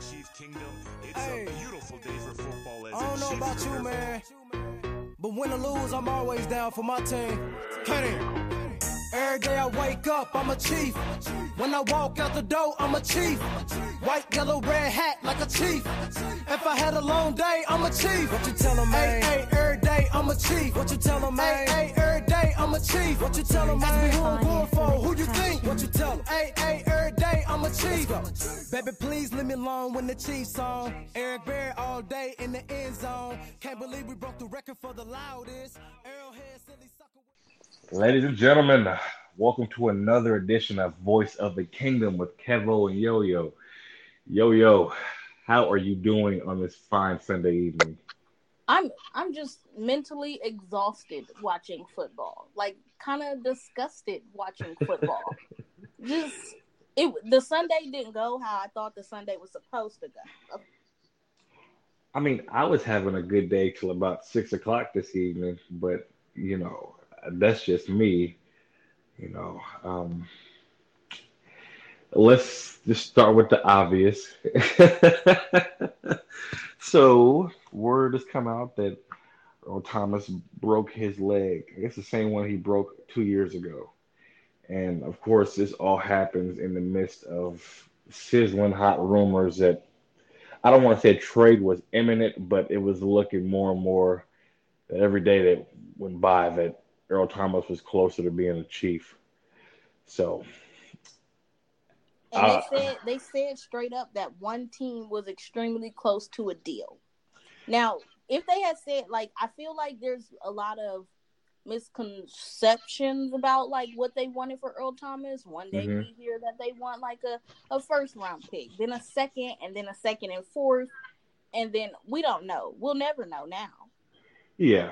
Chief Kingdom. It's hey. a beautiful day for football. As I don't know Chief about you, man, but win or lose, I'm always down for my team. Cut it. Every day I wake up, I'm a chief. When I walk out the door, I'm a chief. White, yellow, red hat like a chief. If I had a long day, I'm a chief. What you tell them, man? Hey, hey, every day, I'm a chief. What you tell them, man? Hey, hey, every day, I'm a chief. What you tell them, man? Ask me who I'm going for, who you think? What you tell them? Hey, hey, every day, I'm a chief. Baby, please leave me alone when the Chiefs on. Eric Berry all day in the end zone. Can't believe we broke the record for the loudest. Arrowhead, silly. Ladies and gentlemen, welcome to another edition of Voice of the Kingdom with Kevo and Yo Yo. Yo Yo, how are you doing on this fine Sunday evening? I'm I'm just mentally exhausted watching football. Like kind of disgusted watching football. just it the Sunday didn't go how I thought the Sunday was supposed to go. I mean, I was having a good day till about six o'clock this evening, but you know, that's just me. You know, um, let's just start with the obvious. so, word has come out that Earl Thomas broke his leg. I guess the same one he broke two years ago. And of course, this all happens in the midst of sizzling hot rumors that I don't want to say trade was imminent, but it was looking more and more every day that went by that Earl Thomas was closer to being a chief. So and uh, they said they said straight up that one team was extremely close to a deal. Now, if they had said like I feel like there's a lot of misconceptions about like what they wanted for Earl Thomas. One day mm-hmm. we hear that they want like a, a first round pick, then a second, and then a second and fourth, and then we don't know. We'll never know now. Yeah,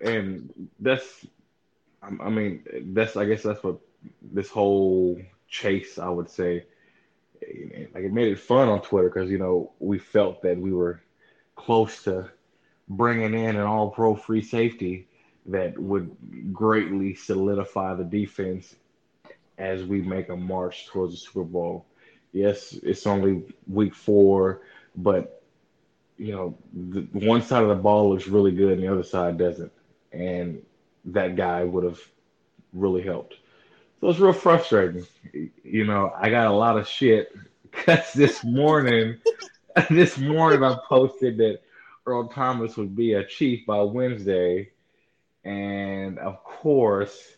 and that's I mean that's I guess that's what this whole chase I would say like it made it fun on Twitter because you know we felt that we were close to bringing in an all pro free safety that would greatly solidify the defense as we make a march towards the Super Bowl. Yes, it's only week four, but you know, the one side of the ball looks really good and the other side doesn't. And that guy would have really helped. So it's real frustrating. You know, I got a lot of shit because this morning, this morning I posted that Earl Thomas would be a chief by Wednesday and of course,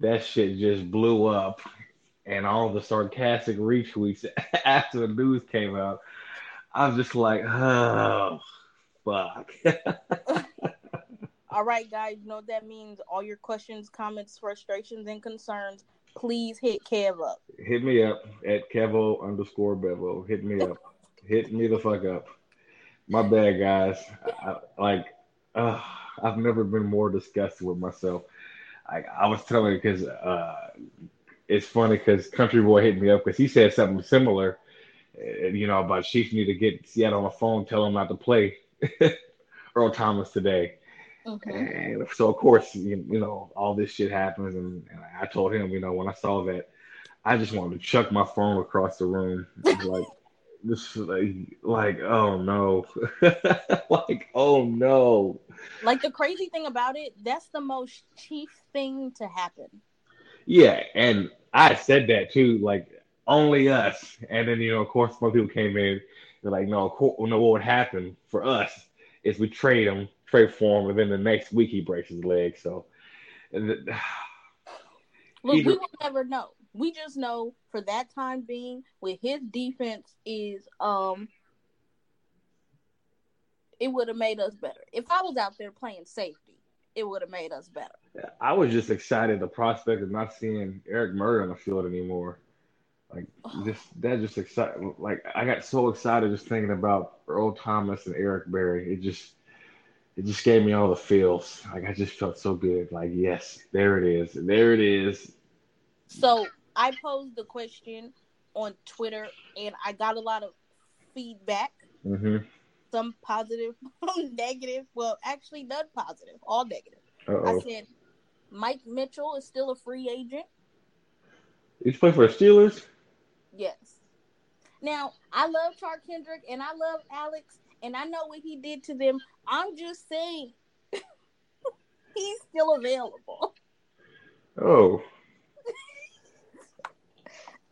that shit just blew up. And all the sarcastic retweets after the news came out, I was just like, oh, fuck. All right, guys, you know what that means? All your questions, comments, frustrations, and concerns, please hit Kev up. Hit me up at Kevo underscore Bevo. Hit me up. hit me the fuck up. My bad, guys. I, like, uh, I've never been more disgusted with myself. I, I was telling because uh, it's funny because Country Boy hit me up because he said something similar, you know, about Chiefs need to get Seattle on the phone, tell him not to play Earl Thomas today. Okay. And so of course, you, you know, all this shit happens, and, and, I told him, you know, when I saw that, I just wanted to chuck my phone across the room, like this like, like oh no. Like oh no. Like the crazy thing about it that's the most chief thing to happen. Yeah and i said that too like only us. And then you know of course more people came in. They're like no no what would happen for us is we trade him trade for him and then the next week he breaks his leg so look we will never know we just know for that time being, with his defense is um it would have made us better. If I was out there playing safety, it would have made us better. I was just excited the prospect of not seeing Eric Murray on the field anymore. Like just that just excited like I got so excited just thinking about Earl Thomas and Eric Berry. It just it just gave me all the feels. Like I just felt so good. Like, yes, there it is. There it is. So I posed the question on Twitter and I got a lot of feedback. Mm-hmm. Some positive, negative. Well, actually, none positive, all negative. Uh-oh. I said Mike Mitchell is still a free agent. He's playing for the Steelers? Yes. Now, I love Chark Kendrick and I love Alex, and I know what he did to them. I'm just saying, he's still available. Oh.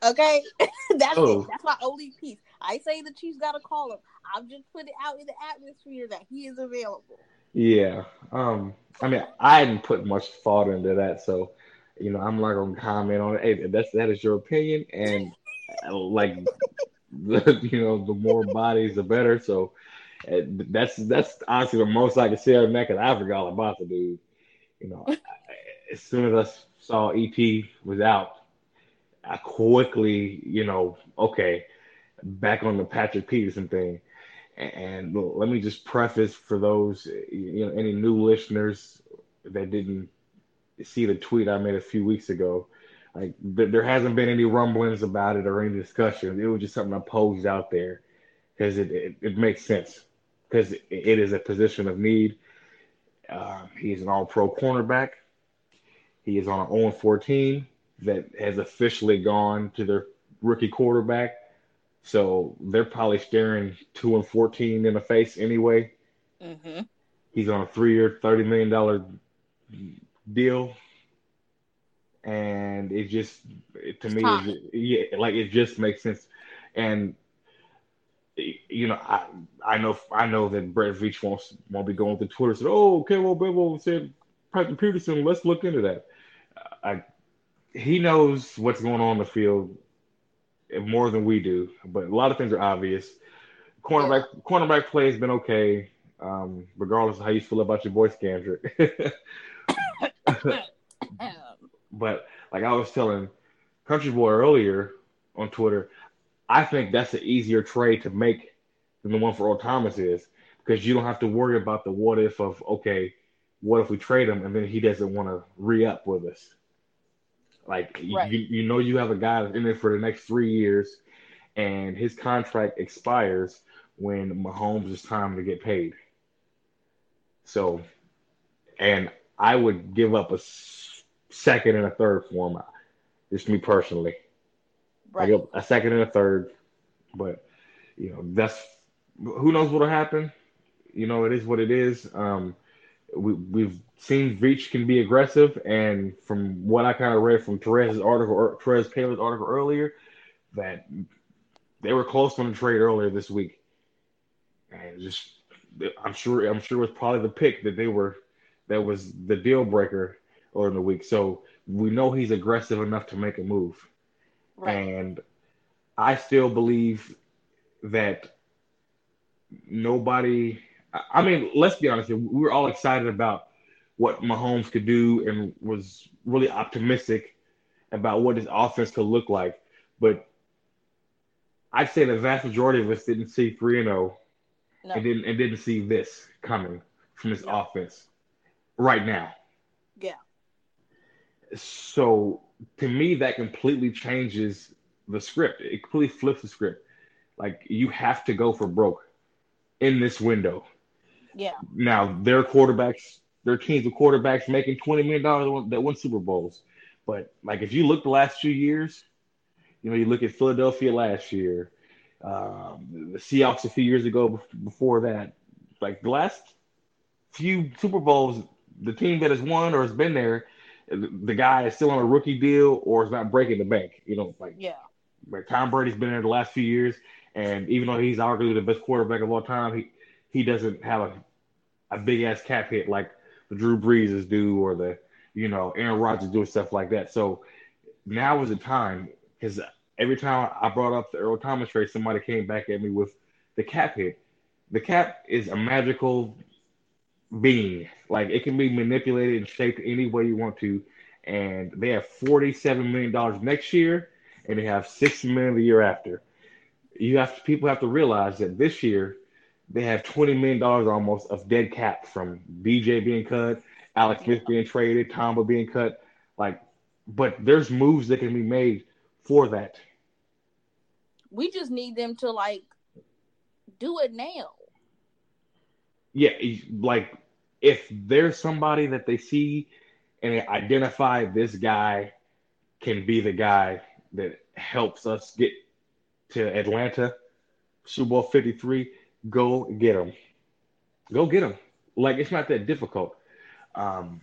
okay, that's oh. it. That's my only piece. I say the Chiefs got to call him. I'm just putting it out in the atmosphere that he is available. Yeah. Um. I mean, I hadn't put much thought into that, so you know, I'm not gonna comment on it. Hey, that's that is your opinion, and like, the, you know, the more bodies, the better. So uh, that's that's honestly the most I can say that because I forgot all about the dude. You know, as soon as I saw EP was out, I quickly, you know, okay, back on the Patrick Peterson thing. And let me just preface for those, you know, any new listeners that didn't see the tweet I made a few weeks ago. Like there hasn't been any rumblings about it or any discussion. It was just something I posed out there because it, it, it makes sense because it, is a position of need. Uh, he's an all-pro cornerback. He is on an 0 14 that has officially gone to their rookie quarterback. So they're probably staring 2 and 14 in the face anyway. Mm-hmm. He's on a three-year, $30 million deal. And it just, to me, it, yeah, like it just makes sense. And you know, I I know I know that Brett Veach won't won't be going to Twitter said, oh, okay, well, Bevel said Patrick Peterson, let's look into that. I he knows what's going on in the field more than we do, but a lot of things are obvious. Cornerback yeah. cornerback play has been okay, um, regardless of how you feel about your boy Scandrick. but like I was telling Country Boy earlier on Twitter, I think that's an easier trade to make than the one for Earl Thomas is because you don't have to worry about the what if of okay, what if we trade him and then he doesn't want to re up with us. Like right. you, you know you have a guy in there for the next three years, and his contract expires when Mahomes is time to get paid. So, and I would give up a second and a third for him, just me personally. Right. Like a, second and a third, but you know that's who knows what'll happen. You know, it is what it is. Um, we we've seen Veach can be aggressive, and from what I kind of read from Terez's article, or Terez Paylor's article earlier, that they were close on the trade earlier this week, and just I'm sure I'm sure it was probably the pick that they were that was the deal breaker earlier in the week. So we know he's aggressive enough to make a move. Right. And I still believe that nobody, I mean, let's be honest, Here, we were all excited about what Mahomes could do and was really optimistic about what his offense could look like. But I'd say the vast majority of us didn't see 3 and 0 and didn't and didn't see this coming from this no. offense right now. Yeah. So to me, that completely changes the script. It completely flips the script. Like you have to go for broke in this window. Yeah. Now their quarterbacks, their teams of quarterbacks making twenty million dollars that won Super Bowls. But like if you look the last few years, you know, you look at Philadelphia last year, um, the Seahawks a few years ago before that, like the last few Super Bowls, the team that has won or has been there the guy is still on a rookie deal or is not breaking the bank. You know, like yeah. Like Tom Brady's been there the last few years, and even though he's arguably the best quarterback of all time, he he doesn't have a a big ass cap hit like the Drew Breeses do or the you know Aaron Rodgers do stuff like that. So now is the time because every time I brought up the Earl Thomas trade, somebody came back at me with the cap hit. The cap is a magical being. Like it can be manipulated and shaped any way you want to. And they have forty-seven million dollars next year, and they have six million the year after. You have to, people have to realize that this year they have twenty million dollars almost of dead cap from DJ being cut, Alex Smith being traded, Tamba being cut. Like, but there's moves that can be made for that. We just need them to like do it now. Yeah, like if there's somebody that they see and identify this guy can be the guy that helps us get to Atlanta, Super Bowl 53. Go get him. Go get him. Like it's not that difficult. Um,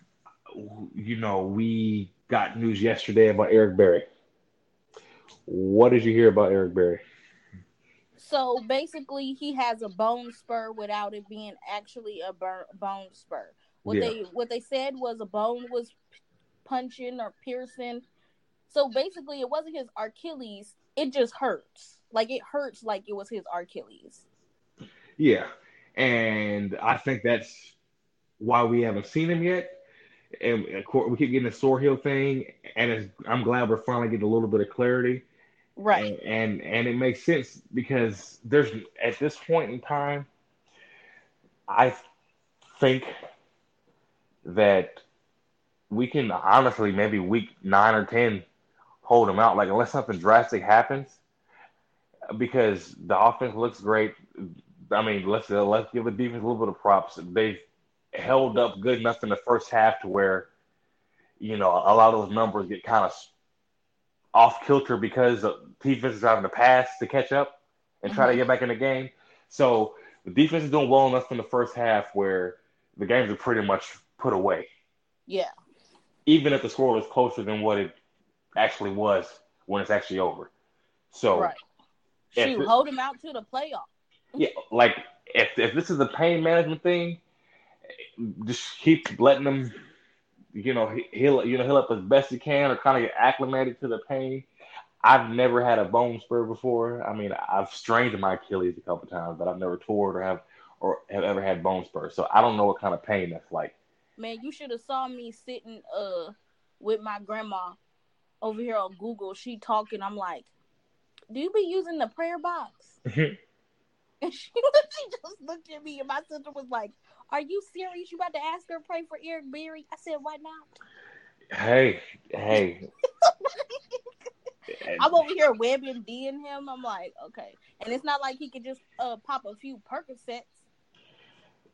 you know, we got news yesterday about Eric Berry. What did you hear about Eric Berry? So basically, he has a bone spur without it being actually a bone spur. What yeah. they what they said was a bone was punching or piercing. So basically, it wasn't his Achilles. It just hurts. Like it hurts like it was his Achilles. Yeah, and I think that's why we haven't seen him yet. And of course, we keep getting the sore heel thing, and I'm glad we're finally getting a little bit of clarity. Right. And, and and it makes sense because there's at this point in time, I think that we can honestly maybe week nine or ten hold them out. Like unless something drastic happens, because the offense looks great. I mean, let's let's give the defense a little bit of props. They've held up good enough in the first half to where, you know, a lot of those numbers get kind of off kilter because the defense is having to pass to catch up and try mm-hmm. to get back in the game. So the defense is doing well enough in the first half where the games are pretty much put away. Yeah. Even if the score was closer than what it actually was when it's actually over. So right. Shoot, it, hold him out to the playoff. yeah, like if if this is a pain management thing, just keep letting them, you know, heal you know heal up as best he can or kind of get acclimated to the pain. I've never had a bone spur before. I mean, I've strained my Achilles a couple times, but I've never tore or have or have ever had bone spurs. So I don't know what kind of pain that's like. Man, you should have saw me sitting uh with my grandma over here on Google. She talking. I'm like, do you be using the prayer box? and she, she just looked at me, and my sister was like, "Are you serious? You about to ask her to pray for Eric Berry?" I said, "Why not?" Hey, hey. I'm over here webbing D in him. I'm like, okay, and it's not like he could just uh, pop a few Percocets.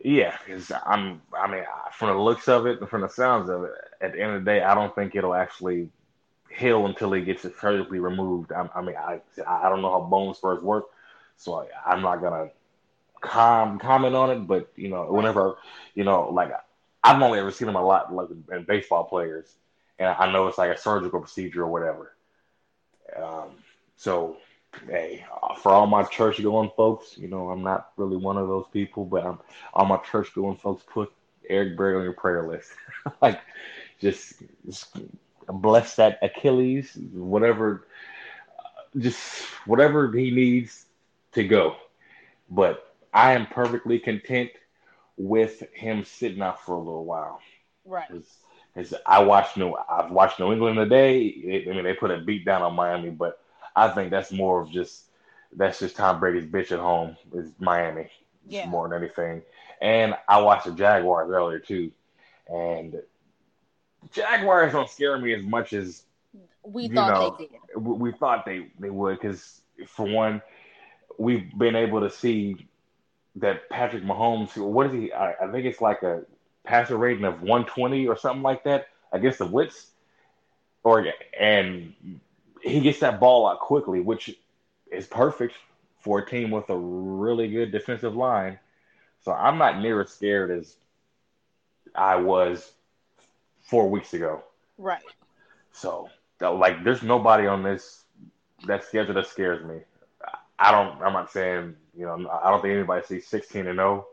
Yeah, because I'm. I mean, from the looks of it, and from the sounds of it, at the end of the day, I don't think it'll actually heal until he gets it surgically removed. I, I mean, I I don't know how bone spurs work, so I, am not gonna com- comment on it. But you know, whenever you know, like I've only ever seen them a lot like in baseball players, and I know it's like a surgical procedure or whatever. Um, so hey, for all my church going folks, you know, I'm not really one of those people, but I'm all my church going folks put Eric Berry on your prayer list. like, just, just bless that Achilles, whatever, just whatever he needs to go. But I am perfectly content with him sitting out for a little while. Right. Because I watched New, I've watched New England today. I mean, they put a beat down on Miami, but I think that's more of just that's just Tom Brady's bitch at home is Miami, yeah. more than anything. And I watched the Jaguars earlier too, and Jaguars don't scare me as much as we thought know, they did. We thought they they would because for one, we've been able to see that Patrick Mahomes. What is he? I, I think it's like a passer rating of 120 or something like that against the blitz, or and he gets that ball out quickly, which is perfect for a team with a really good defensive line. So I'm not near as scared as I was four weeks ago. Right. So, like, there's nobody on this that schedule that scares me. I don't. I'm not saying you know. I don't think anybody sees 16 and 0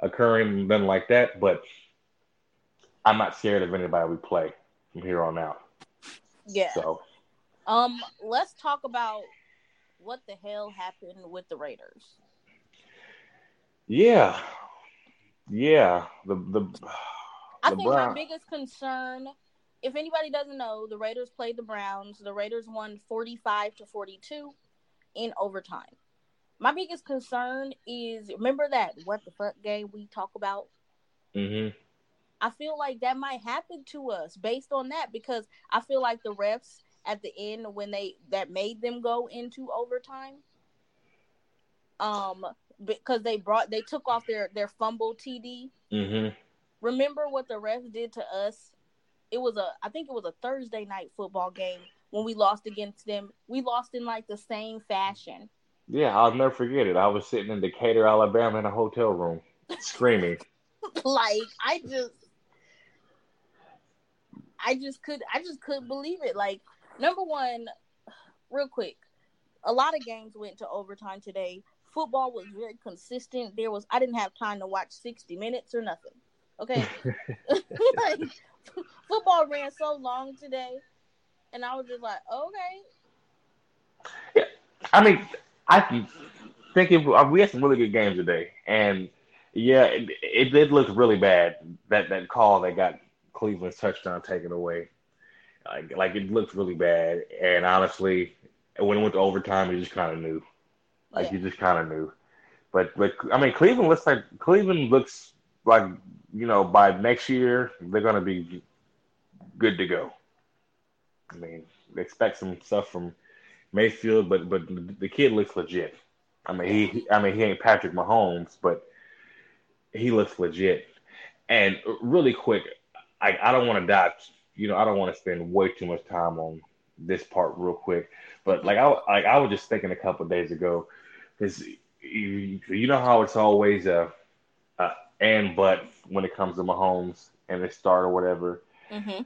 occurring then like that, but I'm not scared of anybody we play from here on out. Yeah. So um, let's talk about what the hell happened with the Raiders. Yeah, yeah. The the. I think Brown. my biggest concern, if anybody doesn't know, the Raiders played the Browns. The Raiders won forty-five to forty-two in overtime. My biggest concern is remember that what the fuck game we talk about. Mm-hmm. I feel like that might happen to us based on that because I feel like the refs at the end when they that made them go into overtime. Um, because they brought they took off their their fumble TD. Mm-hmm. Remember what the refs did to us? It was a I think it was a Thursday night football game. when we lost against them. We lost in like the same fashion. Yeah, I'll never forget it. I was sitting in Decatur, Alabama, in a hotel room, screaming. like I just, I just could, I just couldn't believe it. Like number one, real quick, a lot of games went to overtime today. Football was very consistent. There was, I didn't have time to watch sixty minutes or nothing. Okay, like football ran so long today, and I was just like, okay. Yeah, I mean, I think it, uh, we had some really good games today, and yeah, it, it did look really bad that that call that got Cleveland's touchdown taken away. Like, like it looked really bad, and honestly, when it went to overtime, you just kind of knew. Like yeah. you just kind of knew. But but I mean, Cleveland looks like Cleveland looks like you know by next year they're gonna be good to go. I mean, expect some stuff from Mayfield, but but the kid looks legit. I mean, he I mean he ain't Patrick Mahomes, but he looks legit. And really quick, I I don't want to dive. You know, I don't want to spend way too much time on this part real quick. But like I like I was just thinking a couple days ago, because you, you know how it's always a, a and but when it comes to Mahomes and the start or whatever. Mm-hmm.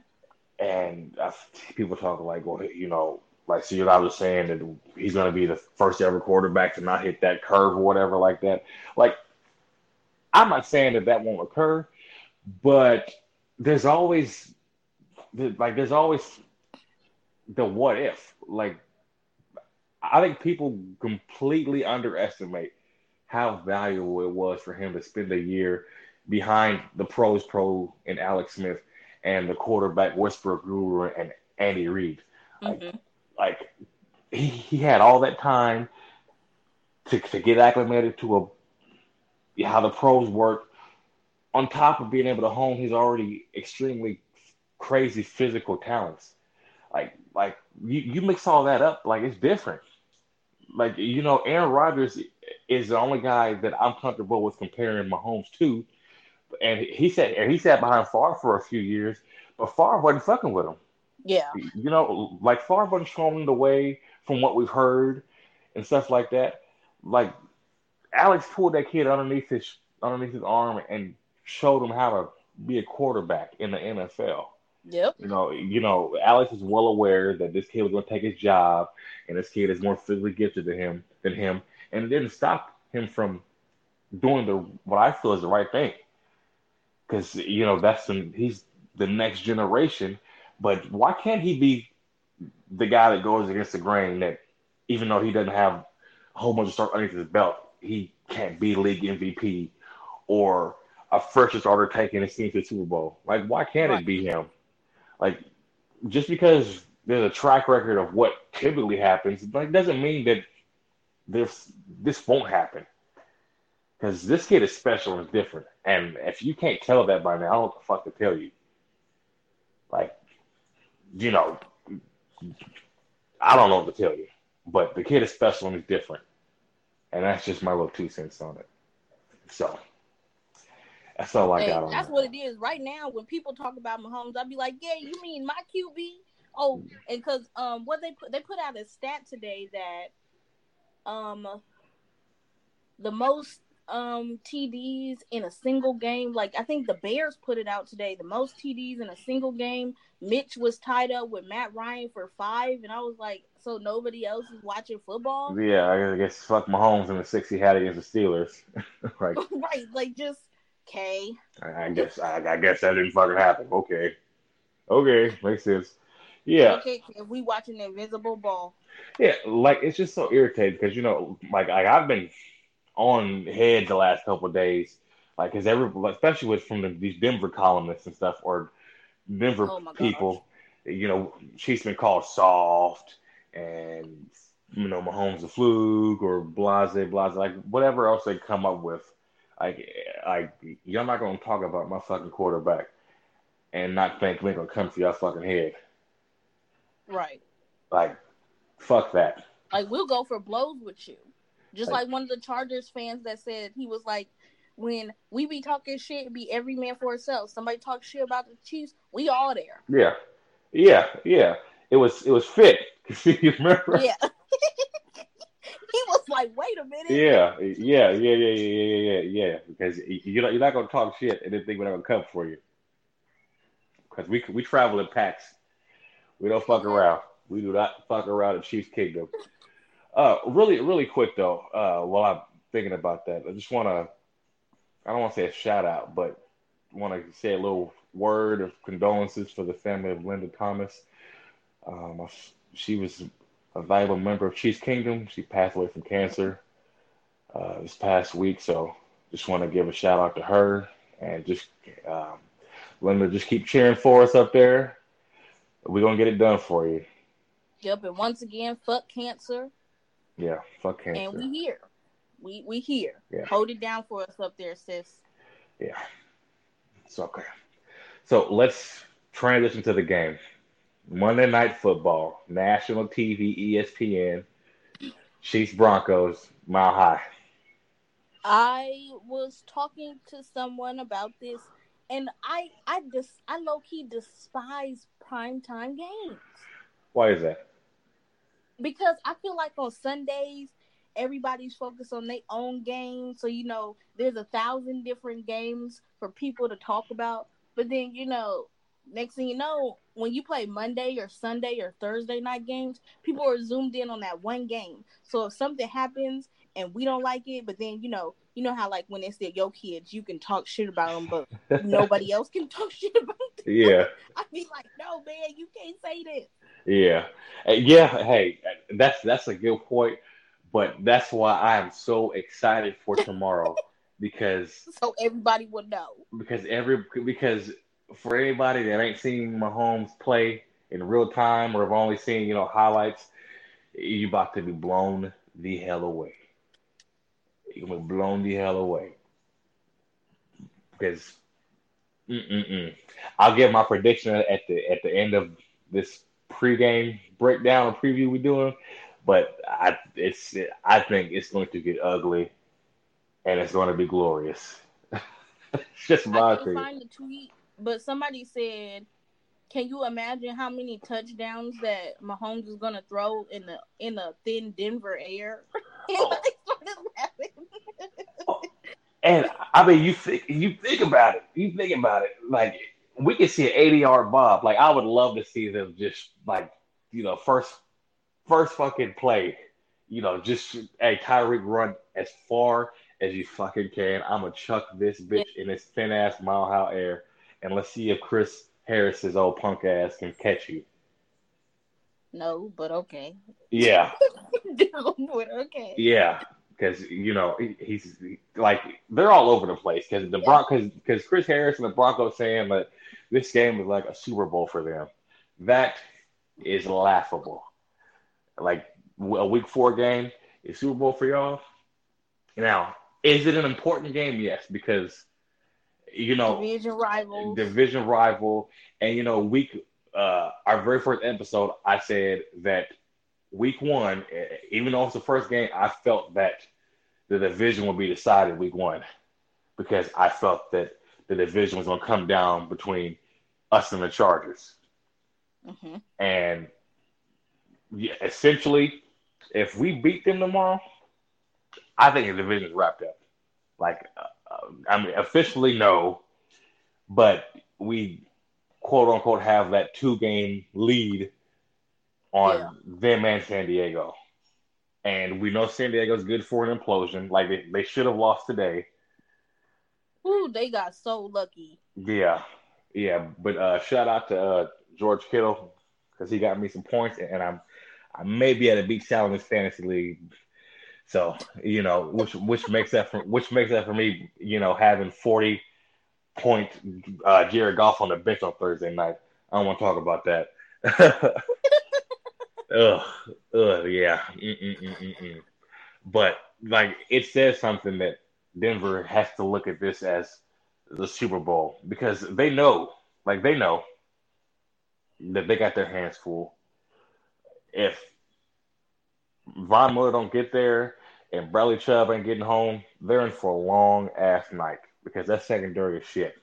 And I, people talk like, well, you know, like so I was saying that he's going to be the first ever quarterback to not hit that curve or whatever like that. Like, I'm not saying that that won't occur, but there's always like there's always the what if. Like, I think people completely underestimate how valuable it was for him to spend a year behind the pros pro and Alex Smith and the quarterback whisperer guru and Andy Reid. Mm-hmm like he, he had all that time to to get acclimated to a how the pros work. On top of being able to hone his already extremely crazy physical talents, like like you, you mix all that up, like it's different. Like you know, Aaron Rodgers is the only guy that I'm comfortable with comparing Mahomes to, and he said and he sat behind Favre for a few years, but Favre wasn't fucking with him. Yeah. You know, like far from showing the way from what we've heard and stuff like that. Like Alex pulled that kid underneath his underneath his arm and showed him how to be a quarterback in the NFL. Yep. You know, you know, Alex is well aware that this kid was going to take his job, and this kid is more physically gifted than him than him, and it didn't stop him from doing the what I feel is the right thing. Because you know that's the, he's the next generation, but why can't he be the guy that goes against the grain that even though he doesn't have a whole bunch of stars underneath his belt, he can't be league MVP or a first starter taking his team to the Super Bowl. Like, why can't right. it be him? Like, just because there's a track record of what typically happens, like doesn't mean that this this won't happen. Because this kid is special and different. And if you can't tell that by now, I don't know what the fuck to tell you. Like, you know, I don't know what to tell you, but the kid is special and he's different, and that's just my little two cents on it. So that's all I hey, got on That's that. what it is right now. When people talk about Mahomes, I'd be like, "Yeah, you mean my QB?" Oh, and because um, what they put they put out a stat today that um the most um TDs in a single game. Like I think the Bears put it out today. The most TDs in a single game. Mitch was tied up with Matt Ryan for five, and I was like, so nobody else is watching football. Yeah, I guess fuck Mahomes and the six he had against the Steelers. right. right. Like just okay. I, I guess I, I, guess that didn't fucking happen. Okay. Okay, makes sense. Yeah. Okay, we watching the invisible ball. Yeah, like it's just so irritating because you know, like, like I've been on head the last couple days, like because every especially with from the, these Denver columnists and stuff or Denver oh people, you know, she's been called soft and you know Mahomes a fluke or blase blase like whatever else they come up with. Like, like y'all not gonna talk about my fucking quarterback and not think we're gonna come to your fucking head. Right. Like, fuck that. Like we'll go for blows with you. Just like, like one of the Chargers fans that said he was like, when we be talking shit, be every man for himself. Somebody talk shit about the Chiefs, we all there. Yeah, yeah, yeah. it was it was fit. you remember? Yeah. he was like, "Wait a minute." Yeah, yeah, yeah, yeah, yeah, yeah, yeah. Yeah. Because you're not, you're not gonna talk shit and then think we're not gonna come for you. Because we we travel in packs. We don't fuck around. We do not fuck around in Chiefs Kingdom. Uh, really, really quick though. Uh, while I'm thinking about that, I just want to. I don't want to say a shout out, but want to say a little word of condolences for the family of Linda Thomas. Um, she was a valuable member of Chiefs Kingdom. She passed away from cancer uh, this past week, so just want to give a shout out to her and just um, Linda, just keep cheering for us up there. We're gonna get it done for you. Yep, and once again, fuck cancer. Yeah, fuck cancer. And we here. We we here. Yeah. Hold it down for us up there, sis. Yeah. It's okay. So let's transition to the game. Monday Night Football, national TV, ESPN, Chiefs Broncos, Mile High. I was talking to someone about this, and I I just I low key despise primetime games. Why is that? Because I feel like on Sundays everybody's focused on their own game, so you know there's a thousand different games for people to talk about. But then you know next thing you know, when you play Monday or Sunday or Thursday night games, people are zoomed in on that one game. So if something happens and we don't like it, but then you know, you know how like when it's the your kids, you can talk shit about them, but nobody else can talk shit about them. Yeah, I'd be like, no, man, you can't say this. Yeah, uh, yeah. Hey, uh, that's that's a good point, but that's why I am so excited for tomorrow because so everybody would know because every because for anybody that ain't seen Mahomes play in real time or have only seen, you know, highlights, you about to be blown the hell away. You're gonna be blown the hell away. Because mm-mm-mm. I'll give my prediction at the at the end of this pregame breakdown or preview we're doing, but I it's I think it's going to get ugly and it's going to be glorious. just my opinion. Find the tweet but somebody said, "Can you imagine how many touchdowns that Mahomes is gonna throw in the in the thin Denver air?" Oh. oh. And I mean, you think you think about it. You think about it. Like we could see an eighty yard bob. Like I would love to see them just like you know first first fucking play. You know, just a Tyreek run as far as you fucking can. I'm gonna chuck this bitch in this thin ass mile high air and let's see if Chris Harris's old punk ass can catch you. No, but okay. Yeah. no, but okay. Yeah, because you know he's like they're all over the place because the yeah. Broncos because Chris Harris and the Broncos saying that this game is like a Super Bowl for them. That is laughable. Like a Week Four game is Super Bowl for y'all. Now, is it an important game? Yes, because you know, division rival, division rival, and you know, week uh, our very first episode, I said that week one, even though it's the first game, I felt that the division would be decided week one because I felt that the division was going to come down between us and the Chargers. Mm-hmm. And yeah, essentially, if we beat them tomorrow, I think the division is wrapped up. Like, uh, I mean, officially no, but we quote unquote have that two game lead on yeah. them and San Diego. And we know San Diego's good for an implosion. Like they, they should have lost today. Ooh, they got so lucky. Yeah, yeah. But uh, shout out to uh, George Kittle because he got me some points, and I'm I may be at a beach challenge fantasy league so you know, which which makes that for which makes that for me, you know, having forty point uh, Jared Goff on the bench on Thursday night. I don't want to talk about that. ugh, ugh, yeah. Mm-mm-mm-mm. But like, it says something that Denver has to look at this as the Super Bowl because they know, like, they know that they got their hands full. If Von Miller don't get there and Bradley Chubb ain't getting home, they're in for a long ass night because that secondary shit.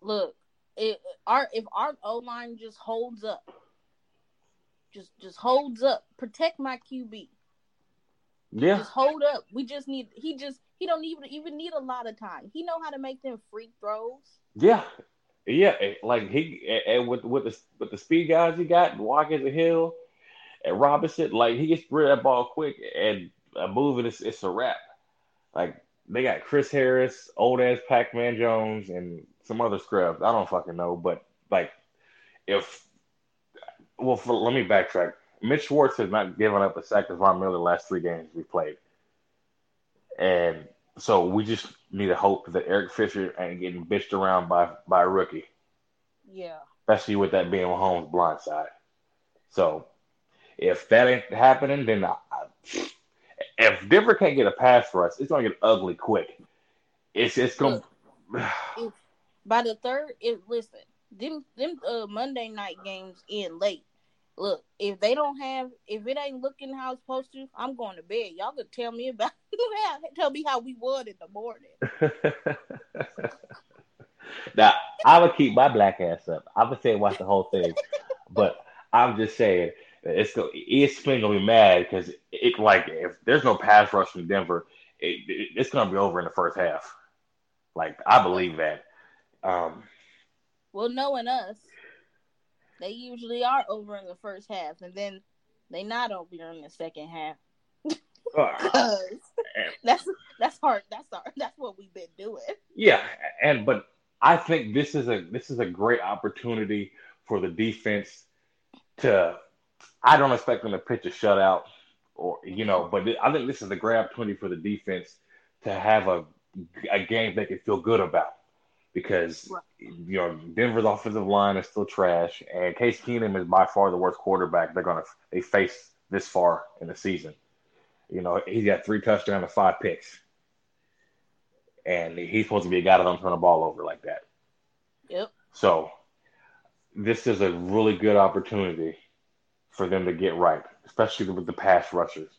Look, our if our O line just holds up, just just holds up, protect my QB. Yeah, just hold up. We just need he just he don't even even need a lot of time. He know how to make them free throws. Yeah, yeah. Like he and with with the with the speed guys he got, Watkins and Hill and Robinson, like he gets rid of that ball quick and a move and it's it's a wrap. Like they got Chris Harris, old ass Pac Man Jones, and some other scrubs. I don't fucking know, but like if well, for, let me backtrack. Mitch Schwartz has not given up a sack to Von Miller the last three games we played, and so we just need to hope that Eric Fisher ain't getting bitched around by by a rookie. Yeah, especially with that being Mahomes' blind side. So if that ain't happening, then I, if Denver can't get a pass for us, it's gonna get ugly quick. It's it's gonna. By the third, it listen them them uh, Monday night games in late. Look, if they don't have, if it ain't looking how it's supposed to, I'm going to bed. Y'all could tell me about, tell me how we would in the morning. now I would keep my black ass up. I would say watch the whole thing, but I'm just saying it's go ESPN gonna be mad because it like if there's no pass rush from Denver, it, it, it's gonna be over in the first half. Like I believe that. Um, well, knowing us, they usually are over in the first half, and then they not over in the second half. Ah. that's that's hard. That's our, that's what we've been doing. Yeah, and but I think this is a this is a great opportunity for the defense to I don't expect them to pitch a shutout or you know, but I think this is a great opportunity for the defense to have a a game they can feel good about because right. you know Denver's offensive line is still trash, and Case Keenum is by far the worst quarterback they're gonna they face this far in the season. You know, he's got three touchdowns and five picks, and he's supposed to be a guy that don't turn the ball over like that. Yep. So this is a really good opportunity for them to get right, especially with the pass rushers.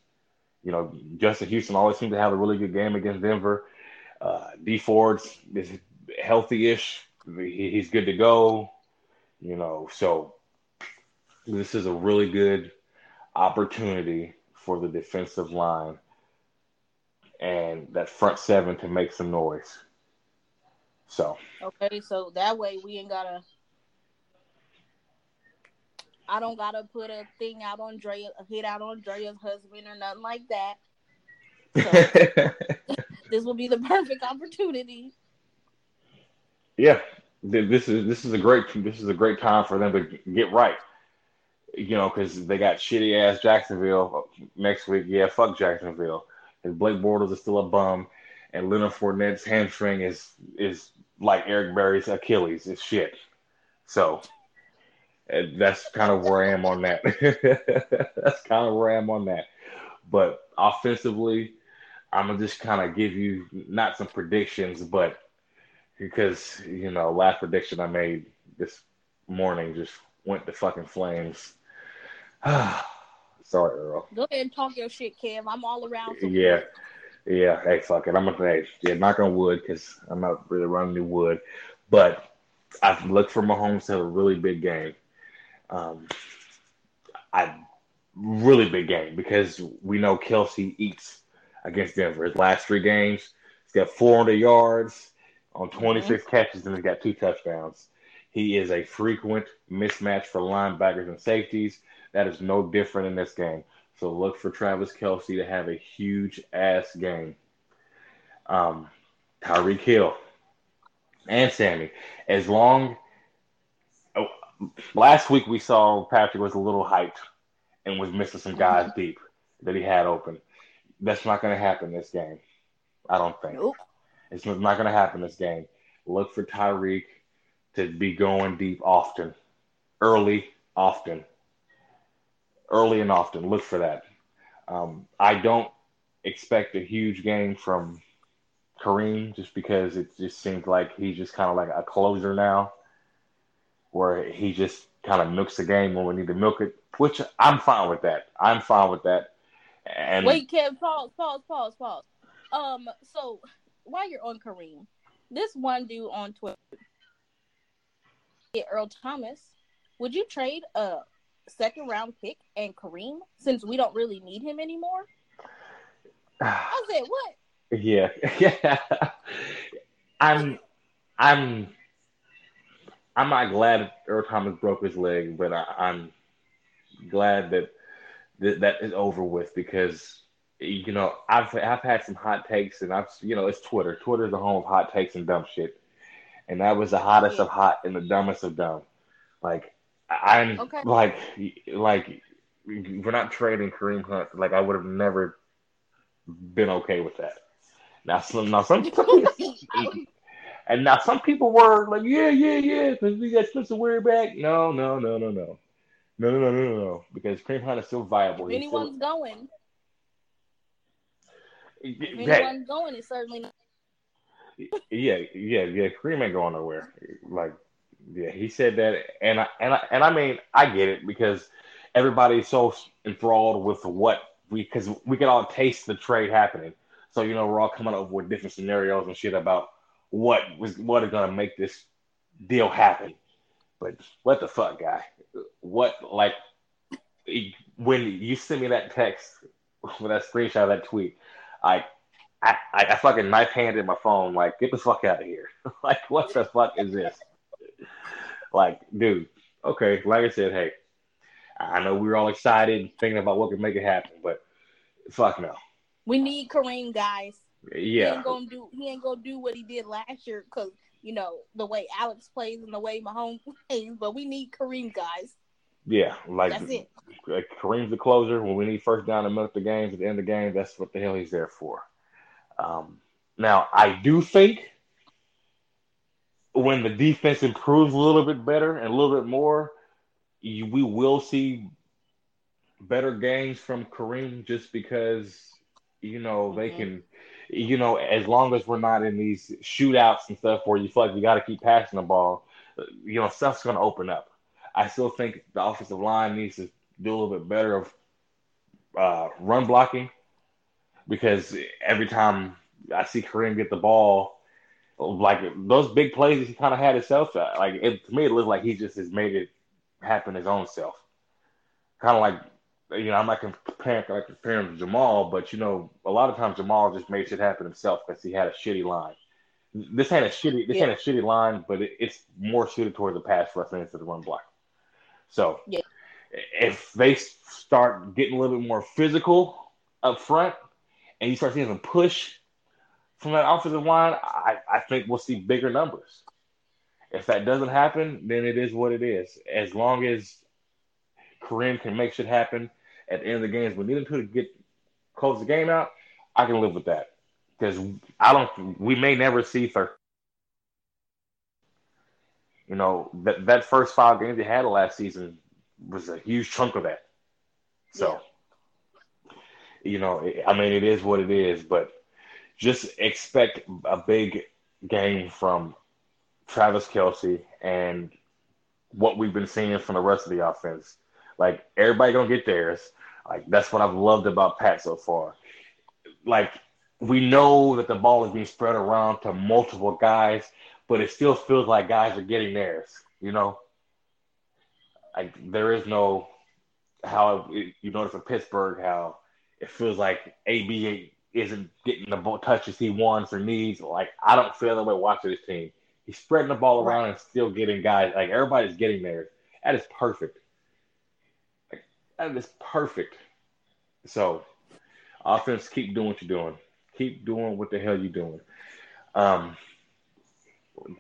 You know, Justin Houston always seems to have a really good game against Denver. Uh, Dee Ford's is healthy-ish. He, he's good to go. You know, so this is a really good opportunity for the defensive line and that front seven to make some noise. So okay, so that way we ain't gotta I don't gotta put a thing out on Drea, a hit out on Drea's husband or nothing like that. So this will be the perfect opportunity. Yeah, this is this is a great this is a great time for them to get right. You know, because they got shitty ass Jacksonville uh, next week. Yeah, fuck Jacksonville. And Blake Bortles is still a bum, and Leonard Fournette's hamstring is is like Eric Berry's Achilles. It's shit. So uh, that's kind of where I am on that. that's kind of where I am on that. But offensively, I'm gonna just kind of give you not some predictions, but because you know, last prediction I made this morning just went to fucking flames. Sorry, Earl. Go ahead and talk your shit, Kev. I'm all around. Yeah, yeah. Hey, fuck it. I'm gonna say, yeah, knock on wood because I'm not really running any wood, but I look for Mahomes to have a really big game um, I really big game because we know Kelce eats against Denver. His last three games, he's got 400 yards on 26 mm-hmm. catches and he's got two touchdowns. He is a frequent mismatch for linebackers and safeties. That is no different in this game. So look for Travis Kelce to have a huge ass game. Um, Tyreek Hill and Sammy, as long last week we saw Patrick was a little hyped and was missing some guys mm-hmm. deep that he had open. That's not going to happen this game. I don't think. Nope. It's not going to happen this game. Look for Tyreek to be going deep often, early, often, early and often. Look for that. Um, I don't expect a huge game from Kareem just because it just seems like he's just kind of like a closer now where he just kind of milks the game when we need to milk it, which I'm fine with that. I'm fine with that. And wait, Kev, pause, pause, pause, pause. Um, so while you're on Kareem, this one dude on Twitter, Earl Thomas, would you trade a second round pick and Kareem since we don't really need him anymore? I said, what? Yeah, yeah. I'm, I'm, I'm not glad Earl Thomas broke his leg, but I, I'm glad that th- that is over with because you know I've I've had some hot takes and I've you know it's Twitter. Twitter is the home of hot takes and dumb shit, and that was the hottest of hot and the dumbest of dumb. Like I'm okay. like like we're not trading Kareem Hunt. Like I would have never been okay with that. Now some now some and now some people were like, yeah, yeah, yeah, because we got Spencer Ware back. No, no, no, no, no. No, no, no, no, no, because Kareem Hunt is still viable. If anyone's still... going. If anyone's going, it's certainly not. yeah, yeah, yeah. Kareem ain't going nowhere. Like, yeah, he said that, and I and I and I mean, I get it because everybody's so enthralled with what we because we can all taste the trade happening. So you know, we're all coming up with different scenarios and shit about what was what is gonna make this deal happen. But what the fuck, guy? What like when you send me that text with that screenshot of that tweet, I I, I fucking knife handed my phone, like, get the fuck out of here. like, what the fuck is this? like, dude, okay, like I said, hey, I know we were all excited thinking about what could make it happen, but fuck no. We need Kareem, guys. Yeah. He ain't gonna do he ain't gonna do what he did last year because you know, the way Alex plays and the way Mahomes plays, but we need Kareem, guys. Yeah, like that's it. Kareem's the closer. When we need first down and milk the games at the end of the game, that's what the hell he's there for. Um, now, I do think when the defense improves a little bit better and a little bit more, you, we will see better games from Kareem just because you know they mm-hmm. can you know, as long as we're not in these shootouts and stuff where you feel like you got to keep passing the ball, you know, stuff's going to open up. I still think the offensive line needs to do a little bit better of uh, run blocking because every time I see Kareem get the ball, like those big plays he kind of had himself, uh, like it, to me, it looks like he just has made it happen his own self. Kind of like you know, I'm not comparing like comparing to Jamal, but you know, a lot of times Jamal just made shit happen himself because he had a shitty line. This ain't a shitty, this yeah. ain't a shitty line, but it, it's more suited towards the pass rush than to the run block. So, yeah. if they start getting a little bit more physical up front, and you start seeing them push from that offensive line, I, I think we'll see bigger numbers. If that doesn't happen, then it is what it is. As long as Kareem can make shit happen at the end of the games, but needing to get close the game out, I can live with that because I don't. We may never see third. You know that that first five games they had last season was a huge chunk of that. So, yeah. you know, I mean, it is what it is, but just expect a big game from Travis Kelce and what we've been seeing from the rest of the offense. Like everybody gonna get theirs. Like that's what I've loved about Pat so far. Like we know that the ball is being spread around to multiple guys, but it still feels like guys are getting theirs. You know, like there is no how you notice in Pittsburgh how it feels like AB isn't getting the touches he wants or needs. Like I don't feel that way watching this team. He's spreading the ball around right. and still getting guys. Like everybody's getting theirs. That is perfect. That is perfect. So, offense, keep doing what you're doing. Keep doing what the hell you're doing. Um,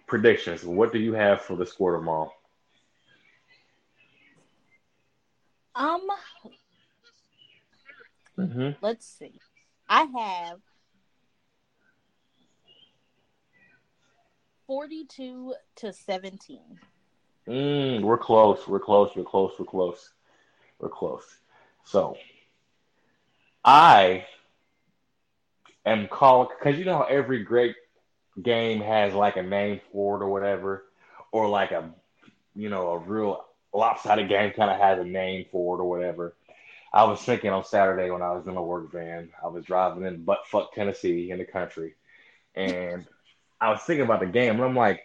predictions. What do you have for the score tomorrow? Um, mm-hmm. let's see. I have 42 to 17. Mm, we're close. We're close. We're close. We're close. We're close. So I am calling because you know how every great game has like a name for it or whatever, or like a you know a real lopsided game kind of has a name for it or whatever. I was thinking on Saturday when I was in a work van, I was driving in butt fuck Tennessee in the country, and I was thinking about the game, and I'm like,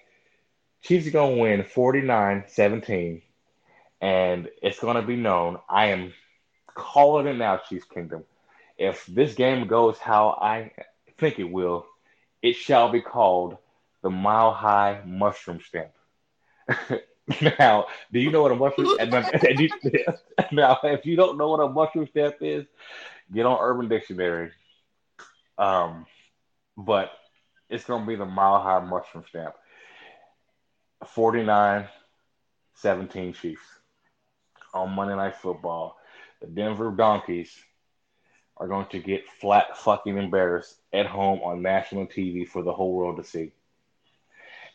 Chiefs are to win 49 17, and it's to be known. I am calling it now, Chiefs Kingdom. If this game goes how I think it will, it shall be called the Mile High Mushroom Stamp. now, do you know what a mushroom? Stamp is? Now, if you don't know what a mushroom stamp is, get on Urban Dictionary. Um, but it's to be the Mile High Mushroom Stamp. 49 17 Chiefs on Monday Night Football. The Denver Donkeys are going to get flat fucking embarrassed at home on national TV for the whole world to see.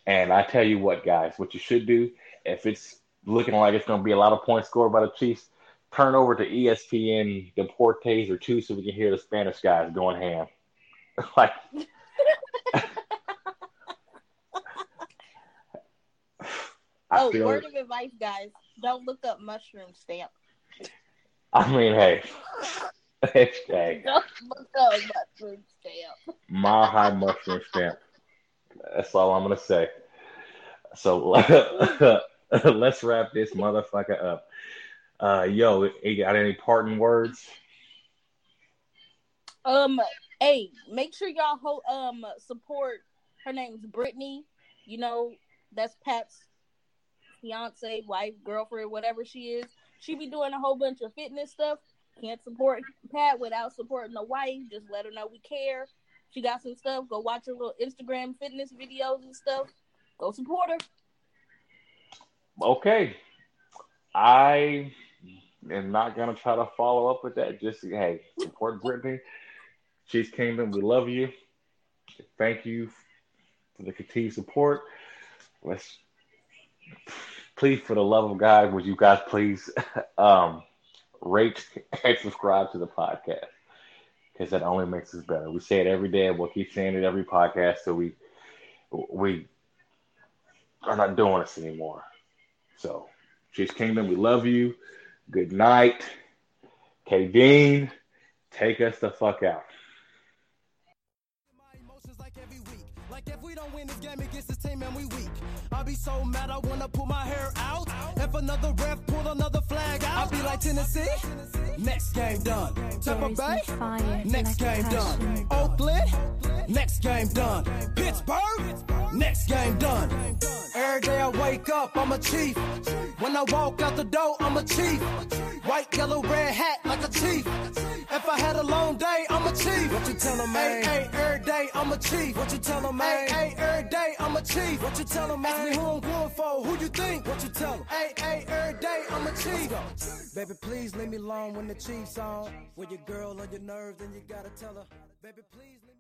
And I tell you what, guys, what you should do if it's looking like it's going to be a lot of points scored by the Chiefs, turn over to ESPN Deportes or two so we can hear the Spanish guys going ham. like, oh, feel, word of advice, guys: don't look up mushroom stamp. I mean, hey, hey, don't look up mushroom stamp. Mile high mushroom stamp. That's all I'm gonna say. So let's wrap this motherfucker up. Uh, yo, you got any parting words? Um, hey, make sure y'all ho- um support. Her name's Brittany. You know, that's Pat's fiance, wife, girlfriend, whatever she is. She be doing a whole bunch of fitness stuff. Can't support Pat without supporting the wife. Just let her know we care. She got some stuff. Go watch her little Instagram fitness videos and stuff. Go support her. Okay. I am not gonna try to follow up with that. Just hey, support Brittany. She's Kingdom. We love you. Thank you for the continued support. Let's please, for the love of God, would you guys please um, rate and subscribe to the podcast because that only makes us better. We say it every day, and we'll keep saying it every podcast so we we are not doing this anymore. So, Chiefs Kingdom, we love you. Good night. K Dean, take us the fuck out. Like if we don't win this game against this team and we weak. I'll be so mad I wanna pull my hair out. If another ref pull another flag out, I'll be like Tennessee. Next game done. Tampa Bay. Next game done. Oakland. Next game done. Pittsburgh. Next game done. Every day I wake up, I'm a chief. When I walk out the door, I'm a chief. White, yellow, red hat like a chief. If I had a long day, I'm a chief. What you tell them, man? Hey, hey, every day, I'm a chief. What you tell them, man? Hey, hey, every day, I'm a chief. What you tell them, man? Who I'm going for. Who you think? What you tell them? Hey, hey, every day, I'm a chief. Baby, please leave me alone when the chief's on. With your girl on your nerves, then you gotta tell her. Baby, please.